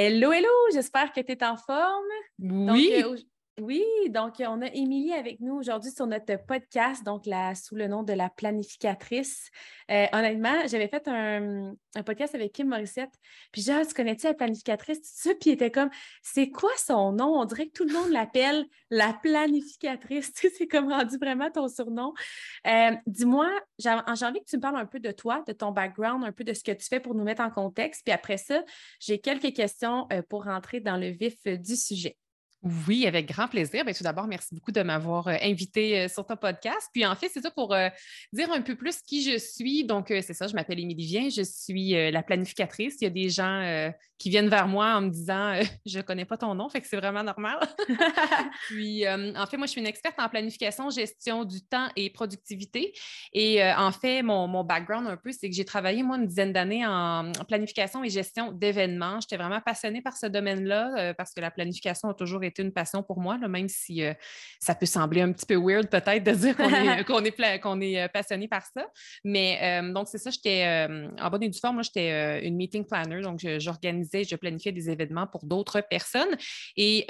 Hello, hello, j'espère que tu es en forme. Oui. Euh, oui, donc on a Émilie avec nous aujourd'hui sur notre podcast, donc la, sous le nom de la planificatrice. Euh, honnêtement, j'avais fait un, podcast avec Kim Morissette, puis genre, tu connais-tu la planificatrice, tout ça, puis il était comme, c'est quoi son nom? On dirait que tout le monde l'appelle la planificatrice, tu sais, c'est comme rendu vraiment ton surnom. Euh, dis-moi, j'ai envie que tu me parles un peu de toi, de ton background, un peu de ce que tu fais pour nous mettre en contexte, puis après ça, j'ai quelques questions euh, pour rentrer dans le vif du sujet. Oui, avec grand plaisir. Bien, tout d'abord, merci beaucoup de m'avoir euh, invité euh, sur ton podcast. Puis en fait, c'est ça pour euh, dire un peu plus qui je suis. Donc, c'est ça, je m'appelle Émilie Vien, je suis la planificatrice. Il y a des gens qui viennent vers moi en me disant Je ne connais pas ton nom, fait que c'est vraiment normal. Puis en fait, moi, je suis une experte en planification, gestion du temps et productivité. Et en fait, mon, mon, background un peu, c'est que j'ai travaillé, moi, une dizaine d'années en, en, planification et gestion d'événements. J'étais vraiment passionnée par ce domaine-là parce que la planification a toujours été été une passion pour moi, même si euh, ça peut sembler un petit peu weird peut-être de dire qu'on est, qu'on est, euh, passionné par ça. Mais euh, donc, c'est ça, j'étais en bonne et due forme, moi, j'étais une meeting planner, donc j'organisais, je, planifiais des événements pour d'autres personnes. Et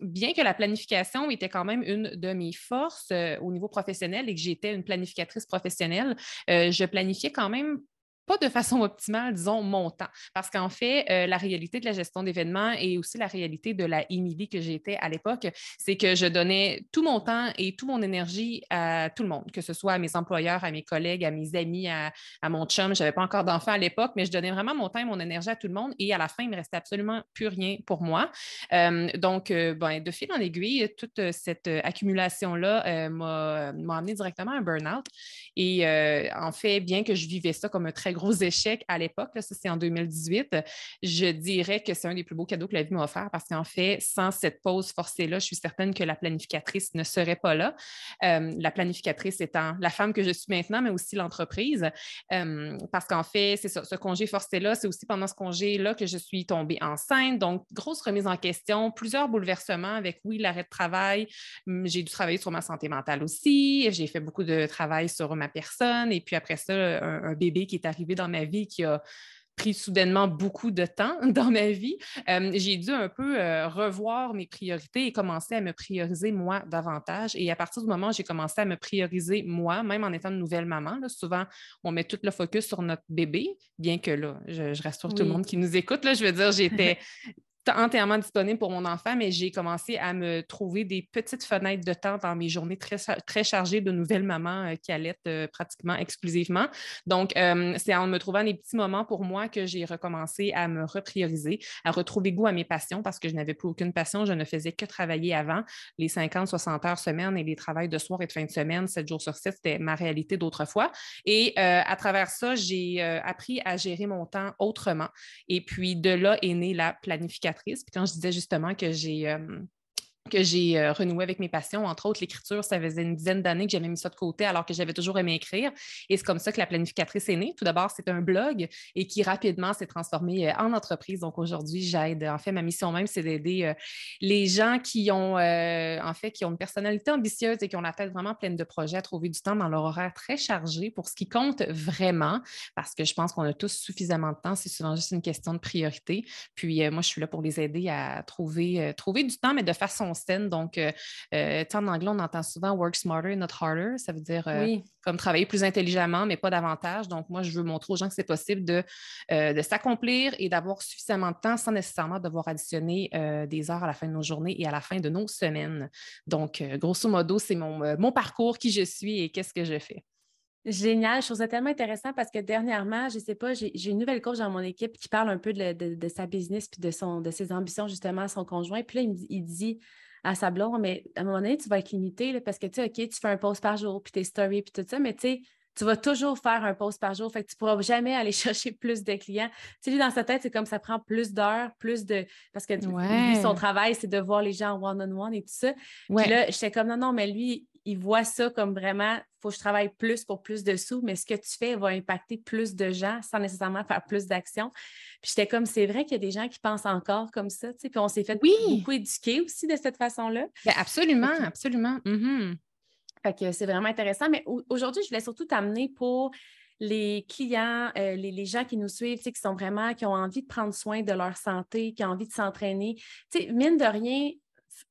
bien que la planification était quand même une de mes forces au niveau professionnel et que j'étais une planificatrice professionnelle, je planifiais quand même pas de façon optimale, disons, mon temps. Parce qu'en fait, euh, la réalité de la gestion d'événements et aussi la réalité de la Emily que j'étais à l'époque, c'est que je donnais tout mon temps et toute mon énergie à tout le monde, que ce soit à mes employeurs, à mes collègues, à mes amis, à, mon chum. Je n'avais pas encore d'enfant à l'époque, mais je donnais vraiment mon temps et mon énergie à tout le monde. Et à la fin, il ne me restait absolument plus rien pour moi. Euh, donc, euh, ben, de fil en aiguille, toute cette accumulation-là m'a amené directement à un burn-out. Et en fait, bien que je vivais ça comme un très gros gros échecs à l'époque, ça c'est en 2018, je dirais que c'est un des plus beaux cadeaux que la vie m'a offert parce qu'en fait, sans cette pause forcée-là, je suis certaine que la planificatrice ne serait pas là. Euh, la planificatrice étant la femme que je suis maintenant, mais aussi l'entreprise. Euh, parce qu'en fait, c'est ce congé forcé-là, c'est aussi pendant ce congé-là que je suis tombée enceinte. Donc, grosse remise en question, plusieurs bouleversements avec, oui, l'arrêt de travail. Hum, j'ai dû travailler sur ma santé mentale aussi. J'ai fait beaucoup de travail sur ma personne. Et puis après ça, un bébé qui est arrivé dans ma vie qui a pris soudainement beaucoup de temps dans ma vie, euh, j'ai dû un peu euh, revoir mes priorités et commencer à me prioriser moi davantage. Et à partir du moment où j'ai commencé à me prioriser moi, même en étant une nouvelle maman, souvent on met tout le focus sur notre bébé, bien que là, je, rassure tout le monde qui nous écoute, là, je veux dire, j'étais entièrement disponible pour mon enfant, mais j'ai commencé à me trouver des petites fenêtres de temps dans mes journées très, très chargées de nouvelles mamans euh, qui allaitent euh, pratiquement exclusivement. Donc, euh, c'est en me trouvant des petits moments pour moi que j'ai recommencé à me reprioriser, à retrouver goût à mes passions parce que je n'avais plus aucune passion. Je ne faisais que travailler avant. Les 50, 60 heures semaine et les travails de soir et de fin de semaine, 7 jours sur 7, c'était ma réalité d'autrefois. Et à travers ça, j'ai appris à gérer mon temps autrement. Et puis, de là est née la planification puis quand je disais justement que j'ai euh, que j'ai euh, renoué avec mes passions, entre autres l'écriture, ça faisait une dizaine d'années que j'avais mis ça de côté alors que j'avais toujours aimé écrire. Et c'est comme ça que la planificatrice est née. Tout d'abord, c'est un blog et qui rapidement s'est transformé euh, en entreprise. Donc aujourd'hui, j'aide. En fait, ma mission même, c'est d'aider euh, les gens qui ont en fait qui ont une personnalité ambitieuse et qui ont la tête vraiment pleine de projets à trouver du temps dans leur horaire très chargé pour ce qui compte vraiment, parce que je pense qu'on a tous suffisamment de temps. C'est souvent juste une question de priorité. Puis moi, je suis là pour les aider à trouver, trouver du temps, mais de façon donc, euh, euh en anglais, on entend souvent work smarter, not harder. Ça veut dire euh, comme travailler plus intelligemment, mais pas davantage. Donc, moi, je veux montrer aux gens que c'est possible de, euh, de s'accomplir et d'avoir suffisamment de temps sans nécessairement devoir additionner des heures à la fin de nos journées et à la fin de nos semaines. Donc, grosso modo, c'est mon, mon parcours, qui je suis et qu'est-ce que je fais. Génial, je trouve ça tellement intéressant parce que dernièrement, je ne sais pas, j'ai une nouvelle coach dans mon équipe qui parle un peu de, sa business puis de, son, de ses ambitions justement à son conjoint. Puis là, il, il dit à sa blonde, mais à un moment donné, tu vas être limité parce que tu sais, OK, tu fais un post par jour, puis tes stories, puis tout ça, mais tu sais, tu vas toujours faire un post par jour. Fait que tu ne pourras jamais aller chercher plus de clients. Tu sais, lui, dans sa tête, c'est comme ça prend plus d'heures, plus de. Parce que lui, son travail, c'est de voir les gens one-on-one et tout ça. Puis là, j'étais comme non, non, mais lui, il voit ça comme vraiment, il faut que je travaille plus pour plus de sous, mais ce que tu fais va impacter plus de gens sans nécessairement faire plus d'actions. Puis j'étais comme, c'est vrai qu'il y a des gens qui pensent encore comme ça, tu sais, puis on s'est fait beaucoup éduquer aussi de cette façon-là. Ben, absolument, absolument. Mm-hmm. Fait que c'est vraiment intéressant. Mais aujourd'hui, je voulais surtout t'amener pour les clients, euh, les, gens qui nous suivent, qui sont vraiment, qui ont envie de prendre soin de leur santé, qui ont envie de s'entraîner. Tu sais, mine de rien,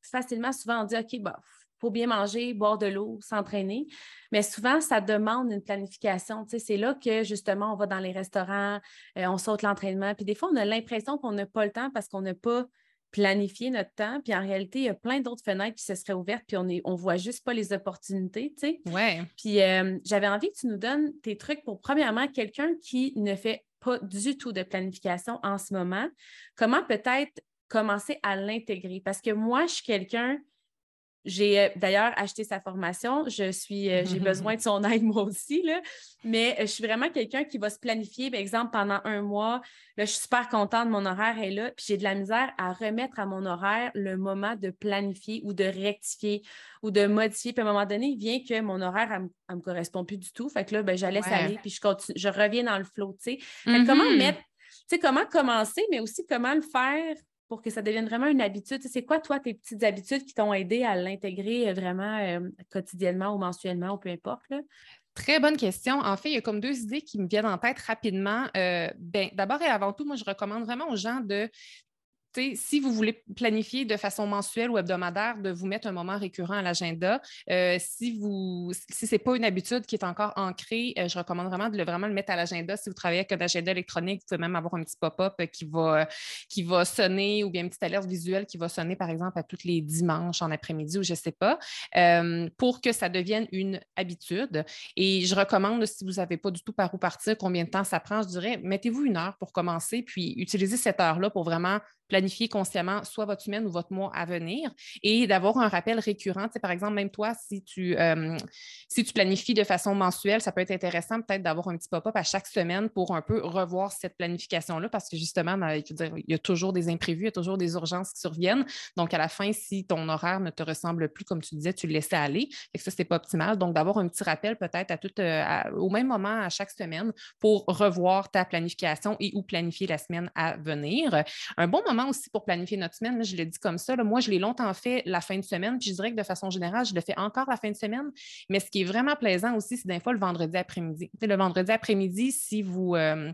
facilement, souvent, on dit, OK, bah, faut bien manger, boire de l'eau, s'entraîner. Mais souvent, ça demande une planification. Tu sais, c'est là que justement, on va dans les restaurants, euh, on saute l'entraînement. Puis des fois, on a l'impression qu'on n'a pas le temps parce qu'on n'a pas planifier notre temps. Puis en réalité, il y a plein d'autres fenêtres qui se seraient ouvertes, puis on ne on voit juste pas les opportunités, tu sais. Ouais. Puis euh, j'avais envie que tu nous donnes tes trucs pour, premièrement, quelqu'un qui ne fait pas du tout de planification en ce moment, comment peut-être commencer à l'intégrer? Parce que moi, je suis quelqu'un j'ai euh, d'ailleurs acheté sa formation. Je suis, euh, j'ai besoin de son aide moi aussi, là. mais euh, je suis vraiment quelqu'un qui va se planifier, par exemple, pendant un mois. Là, je suis super contente, mon horaire est là, puis j'ai de la misère à remettre à mon horaire le moment de planifier ou de rectifier ou de modifier. Puis à un moment donné, il vient que mon horaire, elle, me correspond plus du tout. Fait que là, ben, je laisse aller, puis je, continue, je reviens dans le flow, tu sais. Comment mm-hmm. mettre, tu sais, comment commencer, mais aussi comment le faire pour que ça devienne vraiment une habitude? C'est quoi, toi, tes petites habitudes qui t'ont aidé à l'intégrer euh, vraiment euh, quotidiennement ou mensuellement ou peu importe? Très bonne question. En fait, il y a comme deux idées qui me viennent en tête rapidement. Euh, ben, D'abord et avant tout, moi, je recommande vraiment aux gens de si vous voulez planifier de façon mensuelle ou hebdomadaire, de vous mettre un moment récurrent à l'agenda. Euh, si vous, si ce n'est pas une habitude qui est encore ancrée, euh, je recommande vraiment de le, vraiment le mettre à l'agenda. Si vous travaillez avec un agenda électronique, vous pouvez même avoir un petit pop-up qui va, qui va sonner ou bien une petite alerte visuelle qui va sonner, par exemple, à tous les dimanches en après-midi ou je ne sais pas, euh, pour que ça devienne une habitude. Et je recommande, si vous n'avez pas du tout par où partir, combien de temps ça prend, je dirais, mettez-vous une heure pour commencer, puis utilisez cette heure-là pour vraiment planifier consciemment soit votre semaine ou votre mois à venir et d'avoir un rappel récurrent. Par exemple, même toi, si tu, euh, si tu planifies de façon mensuelle, ça peut être intéressant peut-être d'avoir un petit pop-up à chaque semaine pour un peu revoir cette planification-là parce que justement, ben, il y a toujours des imprévus, il y a toujours des urgences qui surviennent. Donc, à la fin, si ton horaire ne te ressemble plus, comme tu disais, tu le laissais aller. Et ça, ce n'est pas optimal. Donc, d'avoir un petit rappel peut-être à tout, euh, au même moment à chaque semaine pour revoir ta planification et ou planifier la semaine à venir. Un bon moment aussi pour planifier notre semaine. je le dis comme ça. moi, je l'ai longtemps fait la fin de semaine, puis je dirais que de façon générale, je le fais encore la fin de semaine. Mais ce qui est vraiment plaisant aussi, c'est des fois le vendredi après-midi. Le vendredi après-midi, si vous. Euh,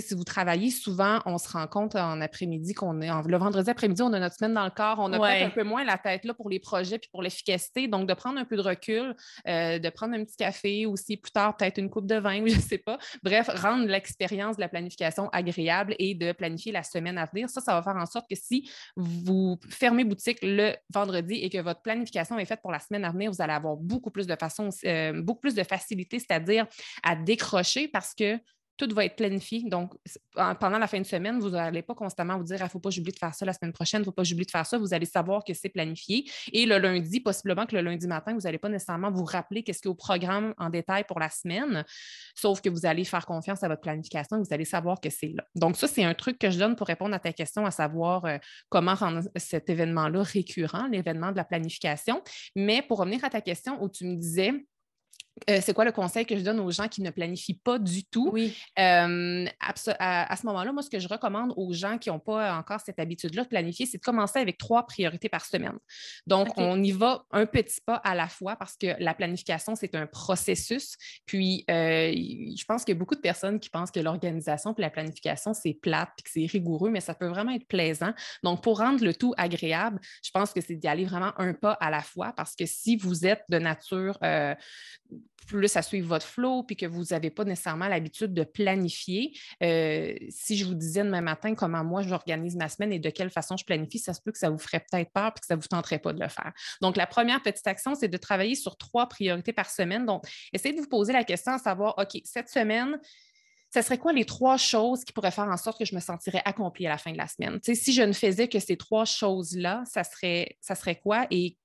si vous travaillez souvent, on se rend compte en après-midi qu'on est. le vendredi après-midi, on a notre semaine dans le corps, on a peut-être un peu moins la tête là pour les projets puis pour l'efficacité. Donc, de prendre un peu de recul, euh, de prendre un petit café aussi plus tard, peut-être une coupe de vin ou je ne sais pas. Bref, rendre l'expérience de la planification agréable et de planifier la semaine à venir. Ça, ça va faire en sorte que si vous fermez boutique le vendredi et que votre planification est faite pour la semaine à venir, vous allez avoir beaucoup plus de façon, euh, beaucoup plus de facilité, c'est-à-dire à décrocher parce que tout va être planifié. Donc, pendant la fin de semaine, vous n'allez pas constamment vous dire il ah, ne faut pas j'oublie de faire ça la semaine prochaine, il ne faut pas j'oublie de faire ça. Vous allez savoir que c'est planifié. Et le lundi, possiblement que le lundi matin, vous n'allez pas nécessairement vous rappeler qu'est-ce qui est au programme en détail pour la semaine, sauf que vous allez faire confiance à votre planification et vous allez savoir que c'est là. Donc, ça, c'est un truc que je donne pour répondre à ta question, à savoir euh, comment rendre cet événement-là récurrent, l'événement de la planification. Mais pour revenir à ta question où tu me disais, euh, c'est quoi le conseil que je donne aux gens qui ne planifient pas du tout? Oui. Euh, à, ce moment-là, moi, ce que je recommande aux gens qui n'ont pas encore cette habitude-là de planifier, c'est de commencer avec trois priorités par semaine. Donc, on y va un petit pas à la fois parce que la planification, c'est un processus. Puis, euh, je pense qu'il y a beaucoup de personnes qui pensent que l'organisation puis la planification, c'est plate puis que c'est rigoureux, mais ça peut vraiment être plaisant. Donc, pour rendre le tout agréable, je pense que c'est d'y aller vraiment un pas à la fois parce que si vous êtes de nature plus à suivre votre flow, puis que vous n'avez pas nécessairement l'habitude de planifier. Euh, si je vous disais demain matin comment moi j'organise ma semaine et de quelle façon je planifie, ça se peut que ça vous ferait peut-être peur et que ça ne vous tenterait pas de le faire. Donc, la première petite action, c'est de travailler sur trois priorités par semaine. Donc, essayez de vous poser la question à savoir, OK, cette semaine, ce serait quoi les trois choses qui pourraient faire en sorte que je me sentirais accomplie à la fin de la semaine? si je ne faisais que ces trois choses-là, ça serait, ça serait quoi? Et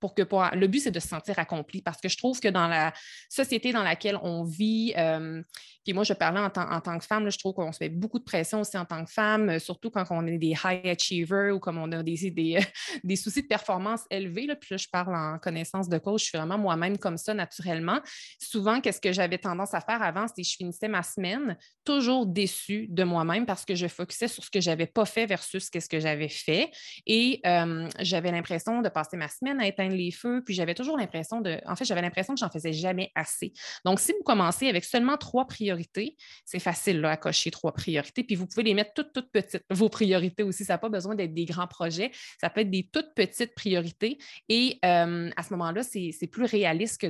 pour que le but, c'est de se sentir accompli. Parce que je trouve que dans la société dans laquelle on vit, euh, puis moi, je parlais en, tant que femme, je trouve qu'on se met beaucoup de pression aussi en tant que femme, euh, surtout quand on est des high achievers ou comme on a des, des, soucis de performance élevés. Là, puis là, je parle en connaissance de cause, je suis vraiment moi-même comme ça naturellement. Souvent, qu'est-ce que j'avais tendance à faire avant, c'était que je finissais ma semaine toujours déçue de moi-même parce que je focusais sur ce que je n'avais pas fait versus ce que j'avais fait. Et euh, j'avais l'impression de passer ma semaine à éteindre les feux, puis j'avais toujours l'impression de. En fait, j'avais l'impression que j'en faisais jamais assez. Donc, si vous commencez avec seulement trois priorités, c'est facile à cocher trois priorités, puis vous pouvez les mettre toutes, toutes petites, vos priorités aussi. Ça n'a pas besoin d'être des grands projets, ça peut être des toutes petites priorités. Et euh, à ce moment-là, c'est plus réaliste que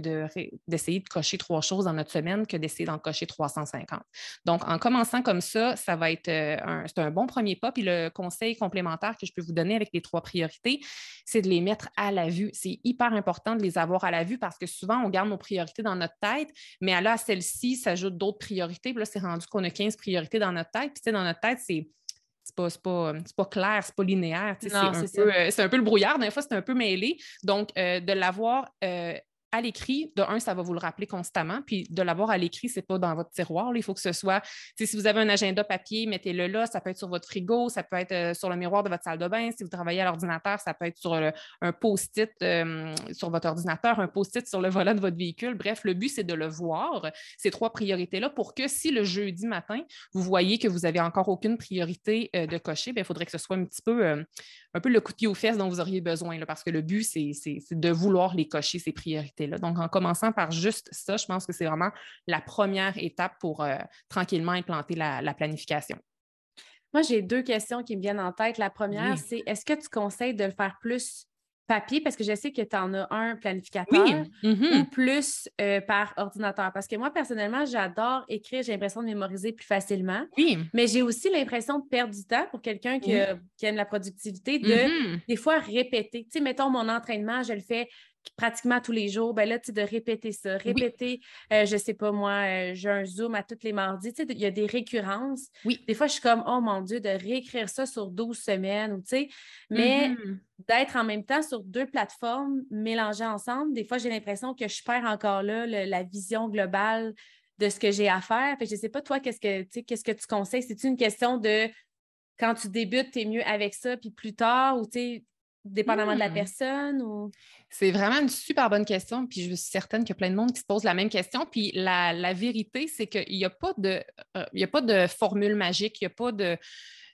d'essayer de, cocher trois choses dans notre semaine que d'essayer d'en cocher 350. Donc, en commençant comme ça, ça va être euh, un, un bon premier pas. Puis le conseil complémentaire que je peux vous donner avec les trois priorités, c'est de les mettre à la vue. C'est hyper important de les avoir à la vue parce que souvent, on garde nos priorités dans notre tête, mais là, à celle-ci s'ajoutent d'autres priorités. Puis là, c'est rendu qu'on a 15 priorités dans notre tête. Puis, dans notre tête, c'est c'est pas, pas, pas, clair, c'est pas linéaire. C'est un, euh, un, peu le brouillard. Des fois, c'est un peu mêlé. Donc, euh, de l'avoir euh, à l'écrit, de un, ça va vous le rappeler constamment. Puis de l'avoir à l'écrit, ce n'est pas dans votre tiroir. Il faut que ce soit, si vous avez un agenda papier, mettez-le là. Ça peut être sur votre frigo, ça peut être euh, sur le miroir de votre salle de bain. Si vous travaillez à l'ordinateur, ça peut être sur un post-it euh, sur votre ordinateur, un post-it sur le volant de votre véhicule. Bref, le but, c'est de le voir, ces trois priorités-là, pour que si le jeudi matin, vous voyez que vous n'avez encore aucune priorité euh, de cocher, ben, il faudrait que ce soit un petit peu, un peu le coup de pied aux fesses dont vous auriez besoin, parce que le but, c'est de vouloir les cocher, ces priorités donc, en commençant par juste ça, je pense que c'est vraiment la première étape pour euh, tranquillement implanter la, planification. Moi, j'ai deux questions qui me viennent en tête. La première, c'est est-ce que tu conseilles de le faire plus papier parce que je sais que tu en as un planificateur mm-hmm. ou plus euh, par ordinateur. Parce que moi, personnellement, j'adore écrire, j'ai l'impression de mémoriser plus facilement. Oui. Mais j'ai aussi l'impression de perdre du temps pour quelqu'un qui, aime la productivité, de mm-hmm. des fois répéter. Tu sais, mettons mon entraînement, je le fais pratiquement tous les jours, ben là, tu de répéter ça, répéter, je euh, je sais pas moi, euh, j'ai un Zoom à tous les mardis, tu sais, il y a des récurrences. Oui. Des fois, je suis comme, oh mon Dieu, de réécrire ça sur 12 semaines, ou tu sais, mais mm-hmm. d'être en même temps sur deux plateformes mélangées ensemble, des fois, j'ai l'impression que je perds encore là la vision globale de ce que j'ai à faire. Fait je sais pas, toi, qu'est-ce que, qu'est-ce que tu conseilles? C'est une question de quand tu débutes, tu es mieux avec ça, puis plus tard, ou tu dépendamment de la hmm. personne ou... C'est vraiment une super bonne question, puis je suis certaine qu'il y a plein de monde qui se pose la même question. Puis la, vérité, c'est qu'il n'y a, pas de, euh, a pas de formule magique, il n'y a pas de...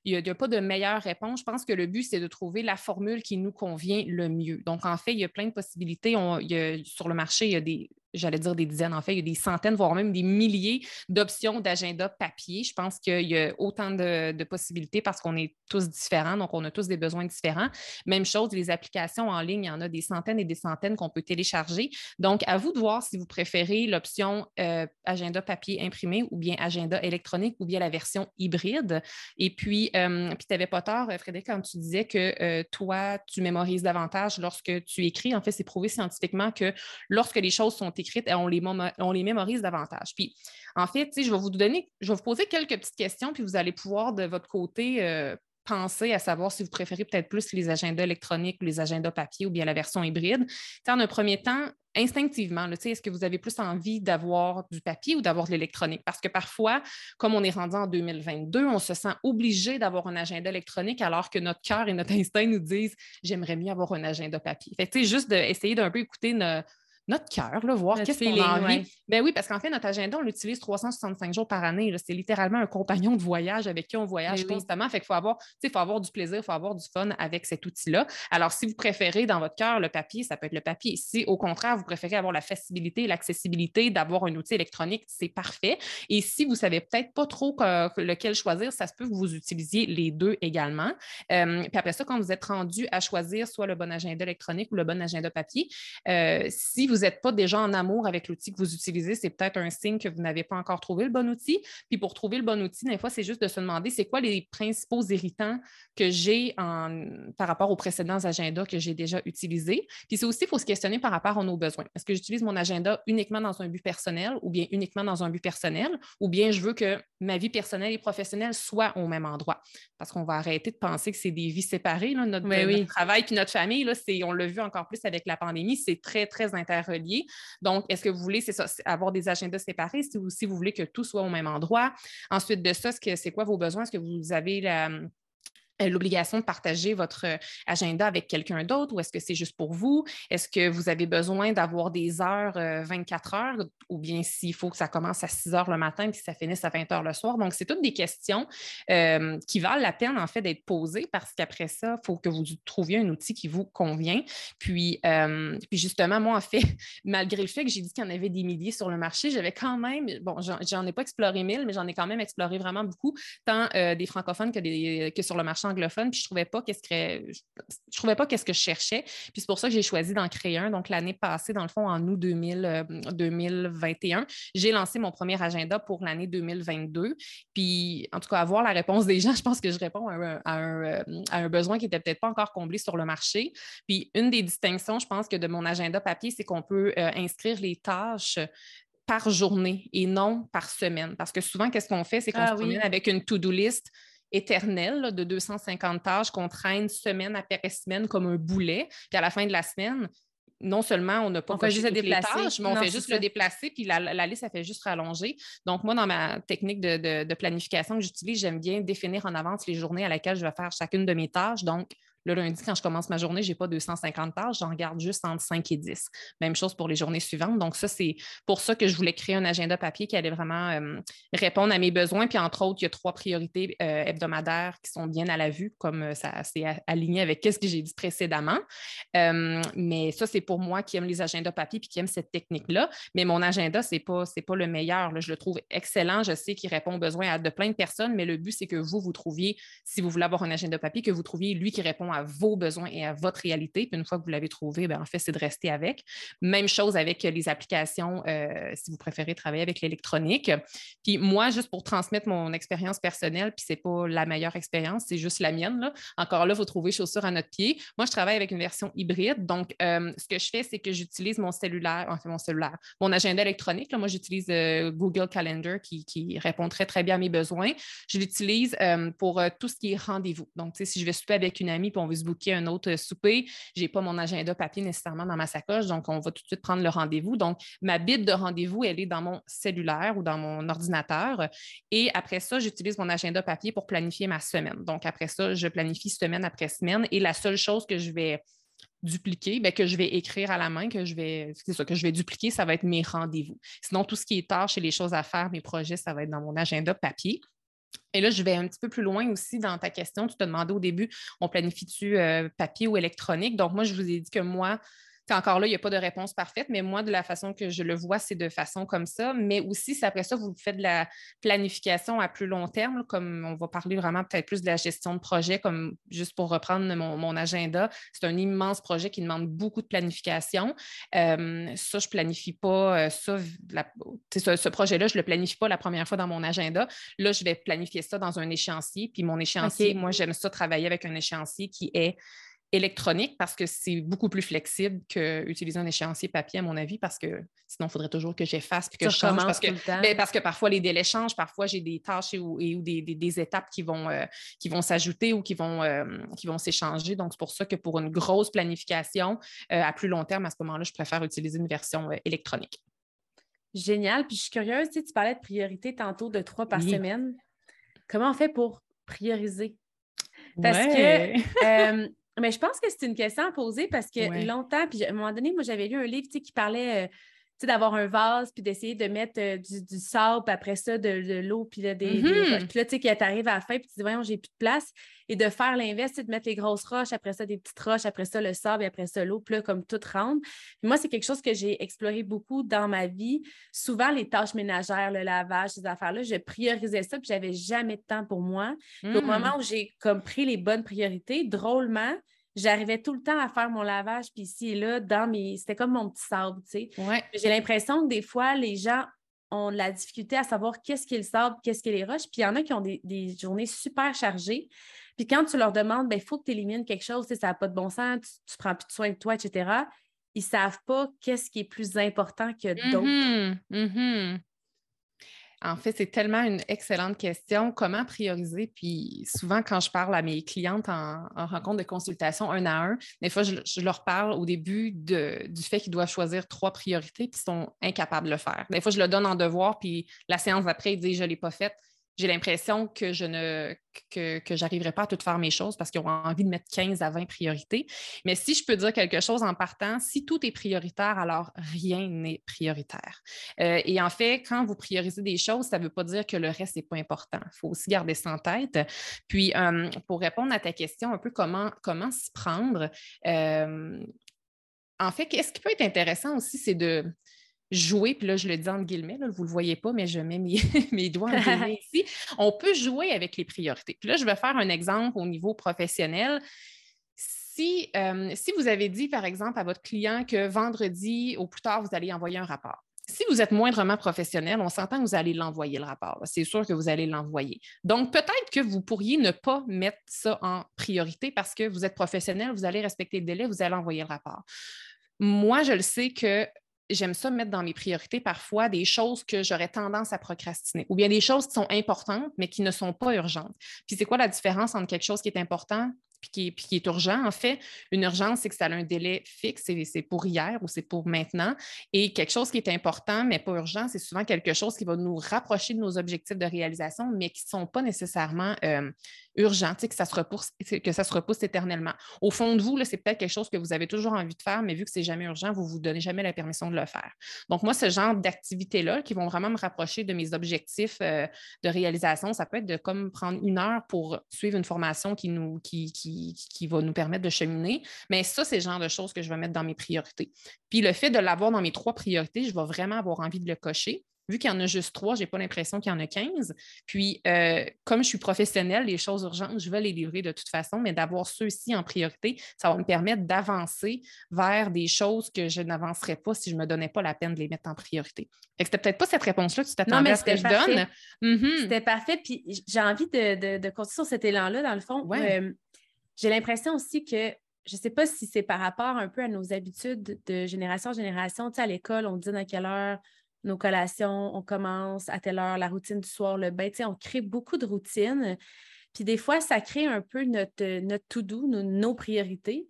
Il n'y a, pas de meilleure réponse. Je pense que le but, c'est de trouver la formule qui nous convient le mieux. Donc, en fait, il y a plein de possibilités. On, sur le marché, il y a des, j'allais dire des dizaines, en fait, il y a des centaines, voire même des milliers d'options d'agenda papier. Je pense qu'il y a autant de, possibilités parce qu'on est tous différents, donc on a tous des besoins différents. Même chose, les applications en ligne, il y en a des centaines et des centaines qu'on peut télécharger. Donc, à vous de voir si vous préférez l'option euh, agenda papier imprimé ou bien agenda électronique ou bien la version hybride. Et puis, euh, puis tu n'avais pas tort, Frédéric, quand tu disais que euh, toi, tu mémorises davantage lorsque tu écris. En fait, c'est prouvé scientifiquement que lorsque les choses sont écrites et on les, on les mémorise davantage. Puis, en fait, je vais vous donner, je vais vous poser quelques petites questions, puis vous allez pouvoir de votre côté euh, penser à savoir si vous préférez peut-être plus les agendas électroniques ou les agendas papier ou bien la version hybride. en un premier temps, instinctivement, est-ce que vous avez plus envie d'avoir du papier ou d'avoir de l'électronique? Parce que parfois, comme on est rendu en 2022, on se sent obligé d'avoir un agenda électronique alors que notre cœur et notre instinct nous disent j'aimerais mieux avoir un agenda papier. Fait juste d'essayer d'un peu écouter nos, notre cœur, voir qu'est-ce qu'on a envie. Ben oui, parce qu'en fait, notre agenda, on l'utilise 365 jours par année. C'est littéralement un compagnon de voyage avec qui on voyage constamment. Fait qu'il faut avoir, faut avoir du plaisir, il faut avoir du fun avec cet outil-là. Alors, si vous préférez dans votre cœur le papier, ça peut être le papier. Si au contraire, vous préférez avoir la facilité, l'accessibilité d'avoir un outil électronique, c'est parfait. Et si vous ne savez peut-être pas trop lequel choisir, ça se peut que vous utilisiez les deux également. Euh, puis après ça, quand vous êtes rendu à choisir soit le bon agenda électronique ou le bon agenda papier, euh, si vous n'êtes pas déjà en amour avec l'outil que vous utilisez, c'est peut-être un signe que vous n'avez pas encore trouvé le bon outil. Puis pour trouver le bon outil, des fois, c'est juste de se demander c'est quoi les principaux irritants que j'ai par rapport aux précédents agendas que j'ai déjà utilisés? Puis c'est aussi, il faut se questionner par rapport à nos besoins. Est-ce que j'utilise mon agenda uniquement dans un but personnel ou bien uniquement dans un but personnel? Ou bien je veux que ma vie personnelle et professionnelle soient au même endroit? Parce qu'on va arrêter de penser que c'est des vies séparées, notre, travail puis notre famille. Là, on l'a vu encore plus avec la pandémie, c'est très, très interrelié. Donc, est-ce que vous voulez, avoir des agendas séparés si vous, si vous voulez que tout soit au même endroit? Ensuite de ça, c'est quoi vos besoins? Est-ce que vous avez la l'obligation de partager votre euh, agenda avec quelqu'un d'autre ou est-ce que c'est juste pour vous? Est-ce que vous avez besoin d'avoir des heures 24 euh, heures ou bien s'il faut que ça commence à 6 heures le matin et que ça finisse à 20 heures le soir? Donc, c'est toutes des questions qui valent la peine en fait d'être posées parce qu'après ça, il faut que vous trouviez un outil qui vous convient. Puis, puis justement, moi, en fait, malgré le fait que j'ai dit qu'il y en avait des milliers sur le marché, j'avais quand même, bon, j'en ai pas exploré mille, mais j'en ai quand même exploré vraiment beaucoup, tant des francophones que, des, que sur le marché anglophone, puis je trouvais pas qu'est-ce que je trouvais pas qu'est-ce que je cherchais. Puis c'est pour ça que j'ai choisi d'en créer un. Donc l'année passée, dans le fond, en août 2021, euh, j'ai lancé mon premier agenda pour l'année 2022. Puis en tout cas, avoir la réponse des gens, je pense que je réponds à un, euh, besoin qui n'était peut-être pas encore comblé sur le marché. Puis une des distinctions, je pense que de mon agenda papier, c'est qu'on peut euh, inscrire les tâches par journée et non par semaine. Parce que souvent, qu'est-ce qu'on fait? C'est qu'on ah se promène avec une to-do list éternel de 250 tâches qu'on traîne semaine après semaine comme un boulet. Puis à la fin de la semaine, non seulement on n'a pas fait juste les tâches, mais on fait juste le déplacer, puis la, liste, ça fait juste rallonger. Donc, moi, dans ma technique de, de planification que j'utilise, j'aime bien définir en avance les journées à laquelle je vais faire chacune de mes tâches. Donc, le lundi, quand je commence ma journée, je n'ai pas 250 tâches, j'en garde juste entre 5 et 10. Même chose pour les journées suivantes. Donc, ça, c'est pour ça que je voulais créer un agenda papier qui allait vraiment euh, répondre à mes besoins. Puis, entre autres, il y a trois priorités euh, hebdomadaires qui sont bien à la vue, comme euh, ça c'est aligné avec ce que j'ai dit précédemment. mais ça, c'est pour moi qui aime les agendas papier puis qui aime cette technique-là. Mais mon agenda, ce n'est pas, pas le meilleur. Je le trouve excellent. Je sais qu'il répond aux besoins de plein de personnes, mais le but, c'est que vous, vous trouviez, si vous voulez avoir un agenda papier, que vous trouviez lui qui répond à vos besoins et à votre réalité. Puis une fois que vous l'avez trouvé, bien, en fait, c'est de rester avec. Même chose avec les applications, euh, si vous préférez travailler avec l'électronique. Puis moi, juste pour transmettre mon expérience personnelle, puis c'est pas la meilleure expérience, c'est juste la mienne. Là. Encore là, il faut trouver chaussures à notre pied. Moi, je travaille avec une version hybride. Donc, euh, ce que je fais, c'est que j'utilise mon cellulaire, enfin mon cellulaire, mon agenda électronique. Là, moi, j'utilise euh, Google Calendar qui, répond très, très bien à mes besoins. Je l'utilise pour tout ce qui est rendez-vous. Donc, si je vais souper avec une amie, on veut se booker un autre souper. Je n'ai pas mon agenda papier nécessairement dans ma sacoche, donc on va tout de suite prendre le rendez-vous. Donc, ma bite de rendez-vous, elle est dans mon cellulaire ou dans mon ordinateur. Et après ça, j'utilise mon agenda papier pour planifier ma semaine. Donc, après ça, je planifie semaine après semaine. Et la seule chose que je vais dupliquer, bien, que je vais écrire à la main, que je vais, ça, que je vais dupliquer, ça va être mes rendez-vous. Sinon, tout ce qui est tâches et les choses à faire, mes projets, ça va être dans mon agenda papier. Et là, je vais un petit peu plus loin aussi dans ta question. Tu te demandais au début, on planifie-tu euh, papier ou électronique? Donc, moi, je vous ai dit que moi, encore là, il n'y a pas de réponse parfaite, mais moi, de la façon que je le vois, c'est de façon comme ça. Mais aussi, c'est après ça, vous faites de la planification à plus long terme, comme on va parler vraiment peut-être plus de la gestion de projet, comme juste pour reprendre mon, agenda. C'est un immense projet qui demande beaucoup de planification. Euh, ça, je ne planifie pas euh, ça. ce, projet-là, je ne le planifie pas la première fois dans mon agenda. Là, je vais planifier ça dans un échéancier. Puis mon échéancier, moi, j'aime ça travailler avec un échéancier qui est électronique parce que c'est beaucoup plus flexible qu'utiliser un échéancier papier, à mon avis, parce que sinon, il faudrait toujours que j'efface puis que je change. Parce que, ben, parce que parfois, les délais changent, parfois, j'ai des tâches et, ou, des, étapes qui vont, euh, vont s'ajouter ou qui vont, euh, vont s'échanger. Donc, c'est pour ça que pour une grosse planification euh, à plus long terme, à ce moment-là, je préfère utiliser une version électronique. Génial. Puis je suis curieuse, tu, tu parlais de priorité tantôt de trois par semaine. Comment on fait pour prioriser? Parce que mais je pense que c'est une question à poser parce que longtemps, puis à un moment donné, moi, j'avais lu un livre qui parlait euh, d'avoir un vase, puis d'essayer de mettre euh, du, sable, puis après ça, de, l'eau, puis là, des, mm-hmm. Puis là, tu sais, arrives à la fin, puis tu dis, voyons, j'ai plus de place. Et de faire l'inverse, de mettre les grosses roches, après ça, des petites roches, après ça, le sable, et après ça, l'eau, puis là, comme tout rentre. moi, c'est quelque chose que j'ai exploré beaucoup dans ma vie. Souvent, les tâches ménagères, le lavage, ces affaires-là, je priorisais ça, puis j'avais jamais de temps pour moi. au mm. moment où j'ai comme pris les bonnes priorités, drôlement, j'arrivais tout le temps à faire mon lavage, puis ici et là, dans mes. C'était comme mon petit sable, tu sais. Ouais. J'ai l'impression que des fois, les gens ont de la difficulté à savoir qu'est-ce qu'ils savent, qu'est-ce qu'ils les roches. Puis il y en a qui ont des, journées super chargées. Puis quand tu leur demandes, il ben, faut que tu élimines quelque chose, ça n'a pas de bon sens, tu, ne prends plus de soin de toi, etc., ils ne savent pas qu'est-ce qui est plus important que d'autres. Mm-hmm. Mm-hmm. En fait, c'est tellement une excellente question. Comment prioriser? Puis souvent, quand je parle à mes clientes en, rencontre de consultation un à un, des fois, je, leur parle au début du fait qu'ils doivent choisir trois priorités, puis sont incapables de le faire. Des fois, je le donne en devoir, puis la séance d'après, ils disent Je ne l'ai pas faite j'ai l'impression que je ne que, que j'arriverai pas à tout faire mes choses parce qu'ils ont envie de mettre 15 à 20 priorités. Mais si je peux dire quelque chose en partant, si tout est prioritaire, alors rien n'est prioritaire. Euh, et en fait, quand vous priorisez des choses, ça ne veut pas dire que le reste n'est pas important. Il faut aussi garder ça en tête. Puis, euh, pour répondre à ta question, un peu comment, comment s'y prendre, euh, en fait, ce qui peut être intéressant aussi, c'est de jouer, puis là, je le dis en guillemets, vous ne le voyez pas, mais je mets mes, doigts en guillemets ici. On peut jouer avec les priorités. Puis là, je vais faire un exemple au niveau professionnel. Si, euh, si vous avez dit, par exemple, à votre client que vendredi, au plus tard, vous allez envoyer un rapport. Si vous êtes moindrement professionnel, on s'entend que vous allez l'envoyer le rapport. C'est sûr que vous allez l'envoyer. Donc, peut-être que vous pourriez ne pas mettre ça en priorité parce que vous êtes professionnel, vous allez respecter le délai, vous allez envoyer le rapport. Moi, je le sais que j'aime ça mettre dans mes priorités parfois des choses que j'aurais tendance à procrastiner ou bien des choses qui sont importantes mais qui ne sont pas urgentes. Puis c'est quoi la différence entre quelque chose qui est important puis qui, est, urgent? En fait, une urgence, c'est que ça a un délai fixe, c'est pour hier ou c'est pour maintenant. Et quelque chose qui est important, mais pas urgent, c'est souvent quelque chose qui va nous rapprocher de nos objectifs de réalisation, mais qui ne sont pas nécessairement euh, urgents, que ça, se repousse, que ça se repousse éternellement. Au fond de vous, c'est peut-être quelque chose que vous avez toujours envie de faire, mais vu que c'est jamais urgent, vous ne vous donnez jamais la permission de le faire. Donc, moi, ce genre d'activités-là qui vont vraiment me rapprocher de mes objectifs euh, de réalisation, ça peut être de comme prendre une heure pour suivre une formation qui nous qui qui, va nous permettre de cheminer. Mais ça, c'est le genre de choses que je vais mettre dans mes priorités. Puis le fait de l'avoir dans mes trois priorités, je vais vraiment avoir envie de le cocher. Vu qu'il y en a juste trois, je n'ai pas l'impression qu'il y en a 15. Puis, euh, comme je suis professionnelle, les choses urgentes, je vais les livrer de toute façon, mais d'avoir ceux-ci en priorité, ça va me permettre d'avancer vers des choses que je n'avancerais pas si je ne me donnais pas la peine de les mettre en priorité. C'était peut-être pas cette réponse-là que tu t'attendais à ce que je donne. Mm-hmm. C'était parfait. Puis, j'ai envie de, de, continuer sur cet élan-là, dans le fond. Ouais. Euh, j'ai l'impression aussi que, je ne sais pas si c'est par rapport un peu à nos habitudes de génération en génération. Tu sais, à l'école, on dîne à quelle heure, nos collations, on commence à telle heure, la routine du soir, le bain. On crée beaucoup de routines. Puis des fois, ça crée un peu notre, notre to-do, nos priorités.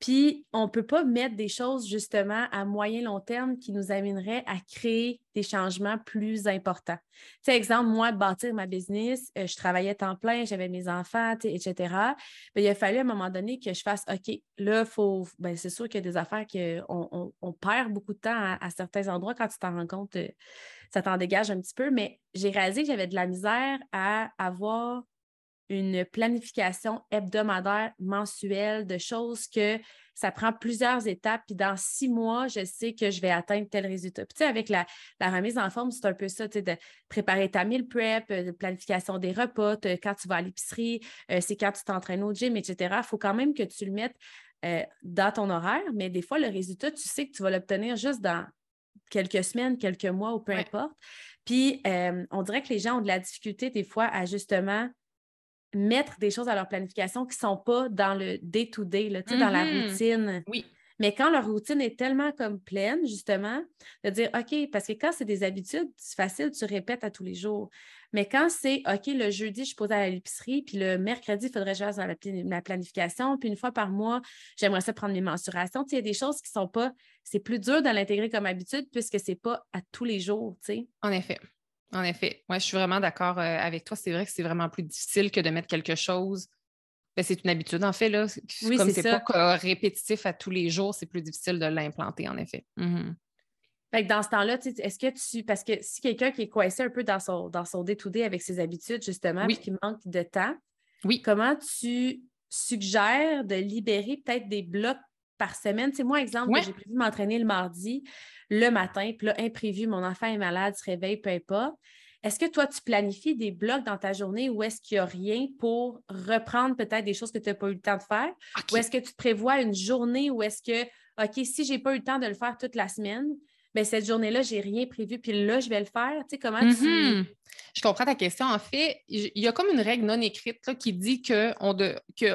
Puis, on ne peut pas mettre des choses justement à moyen long terme qui nous amèneraient à créer des changements plus importants. Tu exemple, moi, bâtir ma business, euh, je travaillais temps plein, j'avais mes enfants, etc. Bien, il a fallu à un moment donné que je fasse OK, là, faut. Ben, c'est sûr qu'il y a des affaires qu'on on, perd beaucoup de temps à, certains endroits quand tu t'en rends compte, euh, ça t'en dégage un petit peu, mais j'ai réalisé que j'avais de la misère à avoir une planification hebdomadaire, mensuelle, de choses que ça prend plusieurs étapes. Puis dans six mois, je sais que je vais atteindre tel résultat. Puis tu sais, avec la, remise en forme, c'est un peu ça, tu sais, de préparer ta meal prep, euh, de planification des repas, quand tu vas à l'épicerie, euh, c'est quand tu t'entraînes au gym, etc. Il faut quand même que tu le mettes euh, dans ton horaire, mais des fois, le résultat, tu sais que tu vas l'obtenir juste dans quelques semaines, quelques mois ou peu importe. Puis, on dirait que les gens ont de la difficulté des fois à justement mettre des choses à leur planification qui ne sont pas dans le day-to-day, dans la mm-hmm. routine. Oui. Mais quand leur routine est tellement comme pleine, justement, de dire OK, parce que quand c'est des habitudes, c'est facile, tu répètes à tous les jours. Mais quand c'est OK, le jeudi, je suis posée à l'épicerie, puis le mercredi, il faudrait que je fasse ma planification, puis une fois par mois, j'aimerais ça prendre mes mensurations. il y a des choses qui ne sont pas, c'est plus dur de l'intégrer comme habitude puisque ce n'est pas à tous les jours. sais. En effet. En effet, moi, je suis vraiment d'accord euh, avec toi. C'est vrai que c'est vraiment plus difficile que de mettre quelque chose. Ben, c'est une habitude, en fait. Là. Oui, Comme c'est pas répétitif à tous les jours, c'est plus difficile de l'implanter, en effet. Mmh dans ce temps-là, est-ce que tu. Parce que si quelqu'un qui est coincé un peu dans son, dans son day-to-day avec ses habitudes, justement, qui manque de temps, oui. comment tu suggères de libérer peut-être des blocs par semaine? C'est moi, exemple, j'ai prévu m'entraîner le mardi le matin, puis là, imprévu, mon enfant est malade, se réveille, peu importe. est-ce que toi, tu planifies des blocs dans ta journée ou est-ce qu'il n'y a rien pour reprendre peut-être des choses que tu n'as pas eu le temps de faire? Ou est-ce que tu prévois une journée où est-ce que, OK, si je n'ai pas eu le temps de le faire toute la semaine, bien, cette journée-là, je n'ai rien prévu, puis là, je vais le faire. Tu sais, comment tu... Mm-hmm. Je comprends ta question. En fait, il y a comme une règle non écrite qui dit qu'on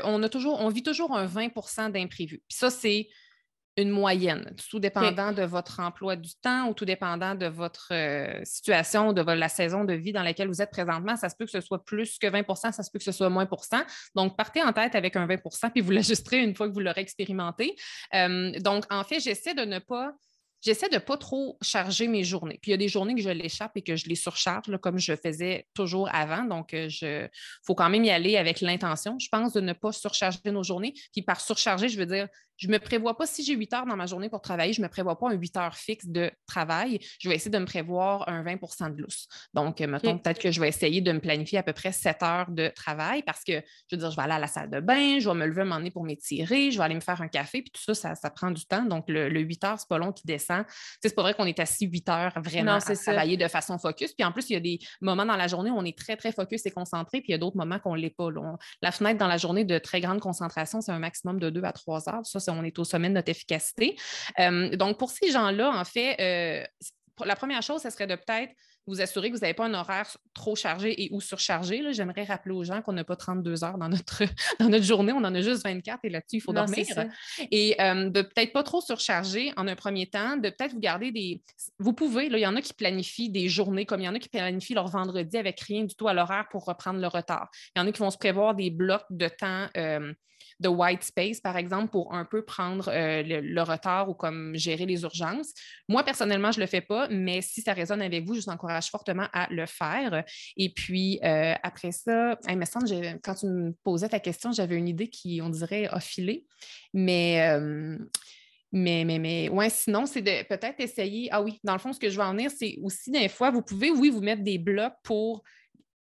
on a toujours, on vit toujours un 20% d'imprévu. Puis ça, c'est une moyenne, tout dépendant de votre emploi du temps ou tout dépendant de votre euh, situation, de la saison de vie dans laquelle vous êtes présentement. Ça se peut que ce soit plus que 20% ça se peut que ce soit moins Donc, partez en tête avec un 20% puis vous l'ajusterez une fois que vous l'aurez expérimenté. Euh, donc, en fait, j'essaie de ne pas j'essaie de ne pas trop charger mes journées. Puis il y a des journées que je l'échappe et que je les surcharge, comme je faisais toujours avant. Donc, il euh, faut quand même y aller avec l'intention, je pense, de ne pas surcharger nos journées. Puis par surcharger, je veux dire, je ne me prévois pas, si j'ai 8 heures dans ma journée pour travailler, je ne me prévois pas un 8 heures fixe de travail. Je vais essayer de me prévoir un 20% de lousse. Donc, euh, mettons, peut-être que je vais essayer de me planifier à peu près 7 heures de travail parce que, je veux dire, je vais aller à la salle de bain, je vais me lever un moment donné pour m'étirer, je vais aller me faire un café, puis tout ça, ça, prend du temps. Donc, le, 8 heures, c'est pas long qui descend. C'est pas vrai qu'on est assis 8 heures vraiment à travailler de façon focus. Puis en plus, il y a des moments dans la journée où on est très, très focus et concentré, puis il y a d'autres moments qu'on ne l'est pas. La fenêtre dans la journée de très grande concentration, c'est un maximum de 2 à 3 heures. Ça, on est au sommet de notre efficacité. Euh, donc, pour ces gens-là, en fait, euh, la première chose, ce serait de peut-être vous assurer que vous n'avez pas un horaire trop chargé et ou surchargé. J'aimerais rappeler aux gens qu'on n'a pas 32 heures dans notre, dans notre journée, on en a juste 24 et là-dessus, il faut dormir. Et euh, de peut-être pas trop surcharger en un premier temps, de peut-être vous garder des. Vous pouvez, il y en a qui planifient des journées comme il y en a qui planifient leur vendredi avec rien du tout à l'horaire pour reprendre le retard. Il y en a qui vont se prévoir des blocs de temps. Euh, de white space, par exemple, pour un peu prendre euh, le, retard ou comme gérer les urgences. Moi, personnellement, je ne le fais pas, mais si ça résonne avec vous, je vous encourage fortement à le faire. Et puis, euh, après ça, il me semble, quand tu me posais ta question, j'avais une idée qui, on dirait, a filé. Mais. Euh, mais, mais, mais, ouais, sinon, c'est de peut-être essayer. Ah oui, dans le fond, ce que je veux en venir, c'est aussi des fois, vous pouvez, oui, vous mettre des blocs pour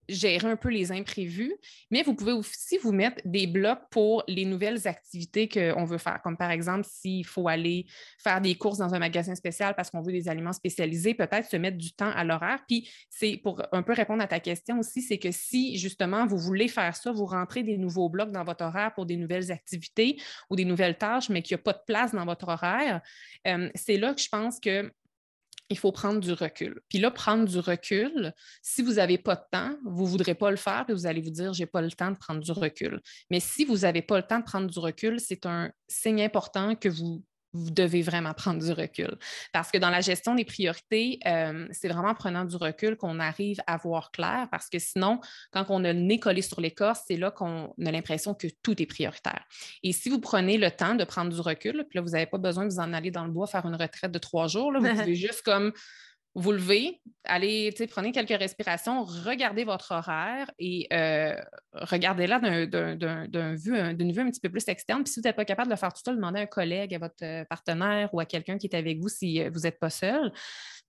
gérer un peu les imprévus, mais vous pouvez aussi vous mettre des blocs pour les nouvelles activités qu'on veut faire, comme par exemple s'il faut aller faire des courses dans un magasin spécial parce qu'on veut des aliments spécialisés, peut-être se mettre du temps à l'horaire. Puis c'est pour un peu répondre à ta question aussi, c'est que si justement vous voulez faire ça, vous rentrez des nouveaux blocs dans votre horaire pour des nouvelles activités ou des nouvelles tâches, mais qu'il n'y a pas de place dans votre horaire, euh, c'est là que je pense que il faut prendre du recul. Puis là, prendre du recul, si vous n'avez pas de temps, vous ne voudrez pas le faire, puis vous allez vous dire, je n'ai pas le temps de prendre du recul. Mais si vous n'avez pas le temps de prendre du recul, c'est un signe important que vous vous devez vraiment prendre du recul. Parce que dans la gestion des priorités, euh, c'est vraiment en prenant du recul qu'on arrive à voir clair, parce que sinon, quand on a le nez collé sur l'écorce, c'est là qu'on a l'impression que tout est prioritaire. Et si vous prenez le temps de prendre du recul, puis là, vous n'avez pas besoin de vous en aller dans le bois faire une retraite de trois jours, là, vous pouvez juste comme vous levez, allez, prenez quelques respirations, regardez votre horaire et euh, regardez-la d'une vue, vue un petit peu plus externe. Puis si vous n'êtes pas capable de le faire tout seul, demandez à un collègue, à votre euh, partenaire ou à quelqu'un qui est avec vous si euh, vous n'êtes pas seul.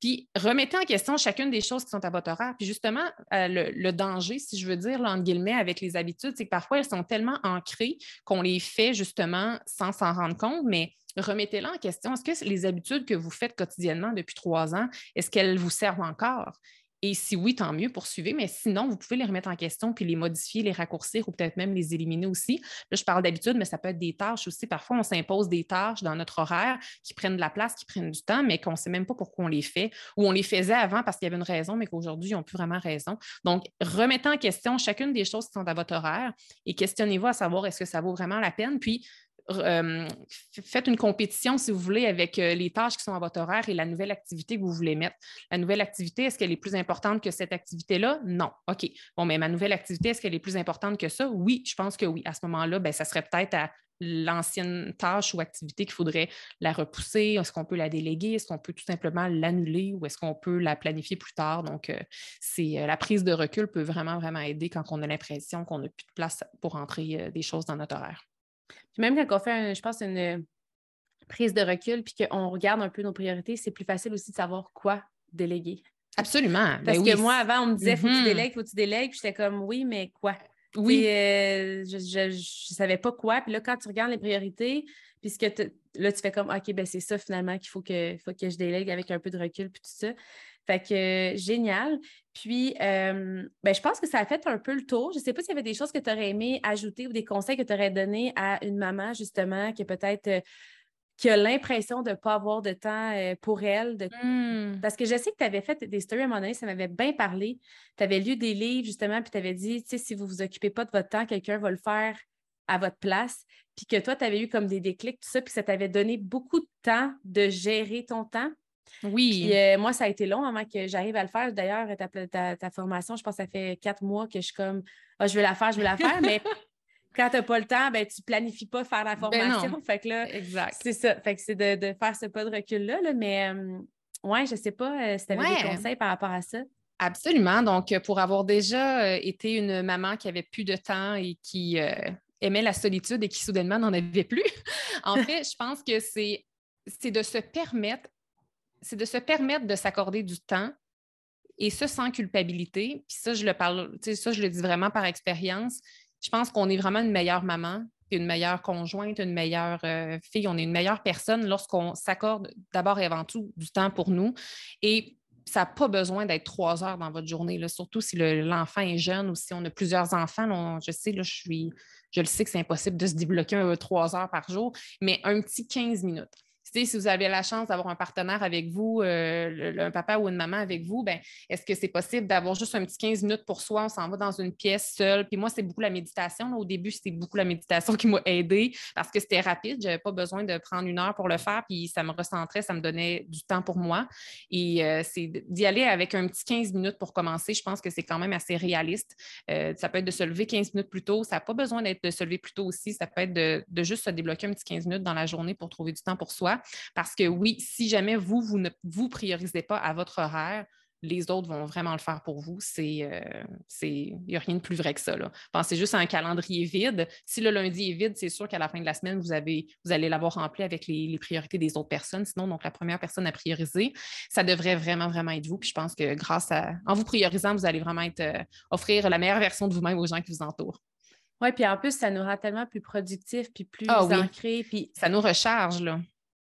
Puis remettez en question chacune des choses qui sont à votre horaire. Puis justement, le, danger, si je veux dire, avec les habitudes, c'est que parfois elles sont tellement ancrées qu'on les fait justement sans s'en rendre compte, mais remettez-la en question. Est-ce que les habitudes que vous faites quotidiennement depuis trois ans, est-ce qu'elles vous servent encore? Et si oui, tant mieux, poursuivez. Mais sinon, vous pouvez les remettre en question puis les modifier, les raccourcir ou peut-être même les éliminer aussi. Là, je parle d'habitude, mais ça peut être des tâches aussi. Parfois, on s'impose des tâches dans notre horaire qui prennent de la place, qui prennent du temps, mais qu'on ne sait même pas pourquoi on les fait ou on les faisait avant parce qu'il y avait une raison, mais qu'aujourd'hui, ils n'ont plus vraiment raison. Donc, remettez en question chacune des choses qui sont à votre horaire et questionnez-vous à savoir est-ce que ça vaut vraiment la peine. Puis, euh, faites une compétition, si vous voulez, avec euh, les tâches qui sont à votre horaire et la nouvelle activité que vous voulez mettre. La nouvelle activité, est-ce qu'elle est plus importante que cette activité-là? Non. OK. Bon, mais ma nouvelle activité, est-ce qu'elle est plus importante que ça? Oui, je pense que oui. À ce moment-là, ben, ça serait peut-être à l'ancienne tâche ou activité qu'il faudrait la repousser? Est-ce qu'on peut la déléguer? Est-ce qu'on peut tout simplement l'annuler ou est-ce qu'on peut la planifier plus tard? Donc, euh, c'est la prise de recul peut vraiment, vraiment aider quand on a l'impression qu'on n'a plus de place pour entrer des choses dans notre horaire. Puis même quand on fait, je pense, une prise de recul puis qu'on regarde un peu nos priorités, c'est plus facile aussi de savoir quoi déléguer. Absolument. Ben Parce que moi, avant, on me disait, faut que tu mm-hmm. délègues, faut que tu délègues. Puis j'étais comme, oui, mais quoi? Oui. Euh, je ne savais pas quoi. Puis là, quand tu regardes les priorités, Puis que là, tu fais comme, OK, ben c'est ça finalement qu'il faut que, faut que je délègue avec un peu de recul, puis tout ça. Fait que génial. Puis, euh, ben, je pense que ça a fait un peu le tour. Je ne sais pas s'il y avait des choses que tu aurais aimé ajouter ou des conseils que tu aurais donnés à une maman, justement, qui peut-être euh, qui a l'impression de ne pas avoir de temps euh, pour elle. Hmm. Parce que je sais que tu avais fait des stories à un moment donné, ça m'avait bien parlé. Tu avais lu des livres, justement, puis tu avais dit, tu sais, si vous ne vous occupez pas de votre temps, quelqu'un va le faire à votre place. Puis que toi, tu avais eu comme des déclics, tout ça, puis ça t'avait donné beaucoup de temps de gérer ton temps. Oui. Puis, euh, moi, ça a été long avant que j'arrive à le faire. D'ailleurs, ta, formation, je pense que ça fait quatre mois que je suis comme, ah, je veux la faire, je veux la faire, mais quand tu n'as pas le temps, ben, tu ne planifies pas faire la ben formation. fait que là, exact. C'est ça. Fait que c'est de, faire ce pas de recul-là. mais euh, ouais, je ne sais pas euh, si tu avais des conseils par rapport à ça. Absolument. Donc, pour avoir déjà été une maman qui avait plus de temps et qui aimait la solitude et qui soudainement n'en avait plus, en fait, je pense que c'est de se permettre c'est de se permettre de s'accorder du temps et ça sans culpabilité. Puis ça, je le parle, ça, je le dis vraiment par expérience. Je pense qu'on est vraiment une meilleure maman, une meilleure conjointe, une meilleure euh, fille, on est une meilleure personne lorsqu'on s'accorde d'abord et avant tout du temps pour nous. Et ça n'a pas besoin d'être trois heures dans votre journée, surtout si l'enfant est jeune ou si on a plusieurs enfants. je sais, là, je suis, je le sais que c'est impossible de se débloquer trois heures par jour, mais un petit 15 minutes si vous avez la chance d'avoir un partenaire avec vous, euh, un papa ou une maman avec vous, ben, est-ce que c'est possible d'avoir juste un petit 15 minutes pour soi? On s'en va dans une pièce seule. Puis moi, c'est beaucoup la méditation. Au début, c'était beaucoup la méditation qui m'a aidée parce que c'était rapide. Je n'avais pas besoin de prendre une heure pour le faire. Puis ça me recentrait, ça me donnait du temps pour moi. Et euh, c'est d'y aller avec un petit 15 minutes pour commencer. Je pense que c'est quand même assez réaliste. Euh, ça peut être de se lever 15 minutes plus tôt. Ça n'a pas besoin d'être de se lever plus tôt aussi. Ça peut être de juste se débloquer un petit 15 minutes dans la journée pour trouver du temps pour soi. Parce que oui, si jamais vous, vous ne vous priorisez pas à votre horaire, les autres vont vraiment le faire pour vous. C'est, euh, il n'y a rien de plus vrai que ça. Pensez juste à un calendrier vide. Si le lundi est vide, c'est sûr qu'à la fin de la semaine, vous, avez, vous allez l'avoir rempli avec les, priorités des autres personnes. Sinon, donc la première personne à prioriser, ça devrait vraiment, vraiment être vous. Puis je pense que grâce à, en vous priorisant, vous allez vraiment être, euh, offrir la meilleure version de vous-même aux gens qui vous entourent. Oui, puis en plus, ça nous rend tellement plus productifs, puis plus ah ancrés. Puis... Ça nous recharge, là.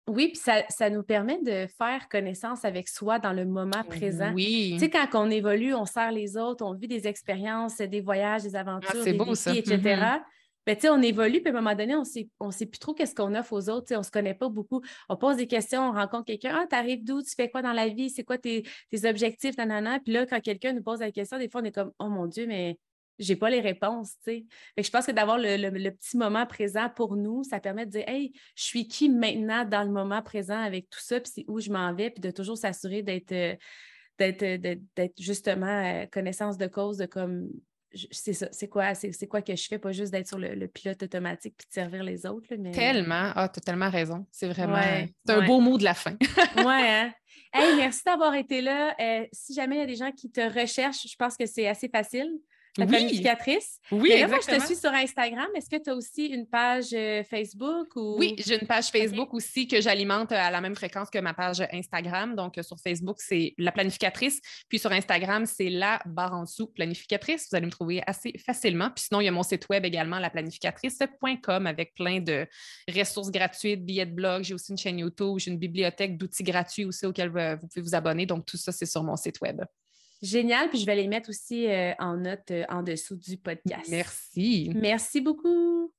Oui, puis ça, nous permet de faire connaissance avec soi dans le moment présent. Oui. Tu sais, quand on évolue, on sert les autres, on vit des expériences, des voyages, des ah, aventures, des beau, etc. Mm-hmm. Ben, on évolue, puis à un moment donné, on ne sait plus trop qu'est-ce qu'on offre aux autres. on ne se connaît pas beaucoup. On pose des questions, on rencontre quelqu'un. Ah, tu arrives d'où? Tu fais quoi dans la vie? C'est quoi tes, tes objectifs? Nanana. Puis là, quand quelqu'un nous pose la question, des fois, on est comme Oh mon Dieu, mais j'ai pas les réponses, tu sais. je pense que d'avoir le, petit moment présent pour nous, ça permet de dire Hey, je suis qui maintenant dans le moment présent avec tout ça, puis c'est où je m'en vais, puis de toujours s'assurer d'être euh, euh, d'être justement euh, connaissance de cause de comme c'est ça, c'est quoi, c'est quoi que je fais, pas juste d'être sur le, pilote automatique puis de servir les autres. mais... Tellement, ah, tu as tellement raison. C'est vraiment c'est un beau mot de la fin. oui, hein? Hey, merci d'avoir été là. si jamais il y a des gens qui te recherchent, je pense que c'est assez facile la planificatrice. Oui, Et moi, je te suis sur Instagram. Est-ce que tu as aussi une page euh, Facebook? Ou... Oui, j'ai une page Facebook aussi que j'alimente à la même fréquence que ma page Instagram. Donc, euh, sur Facebook, c'est la planificatrice. Puis sur Instagram, c'est la barre en dessous planificatrice. Vous allez me trouver assez facilement. Puis sinon, il y a mon site web également, laplanificatrice.com, avec plein de ressources gratuites, billets de blog. J'ai aussi une chaîne YouTube. J'ai une bibliothèque d'outils gratuits aussi auxquels vous pouvez vous abonner. Donc, tout ça, c'est sur mon site web. Génial. Puis je vais les mettre aussi euh, en note euh, en dessous du podcast. Merci. Merci beaucoup.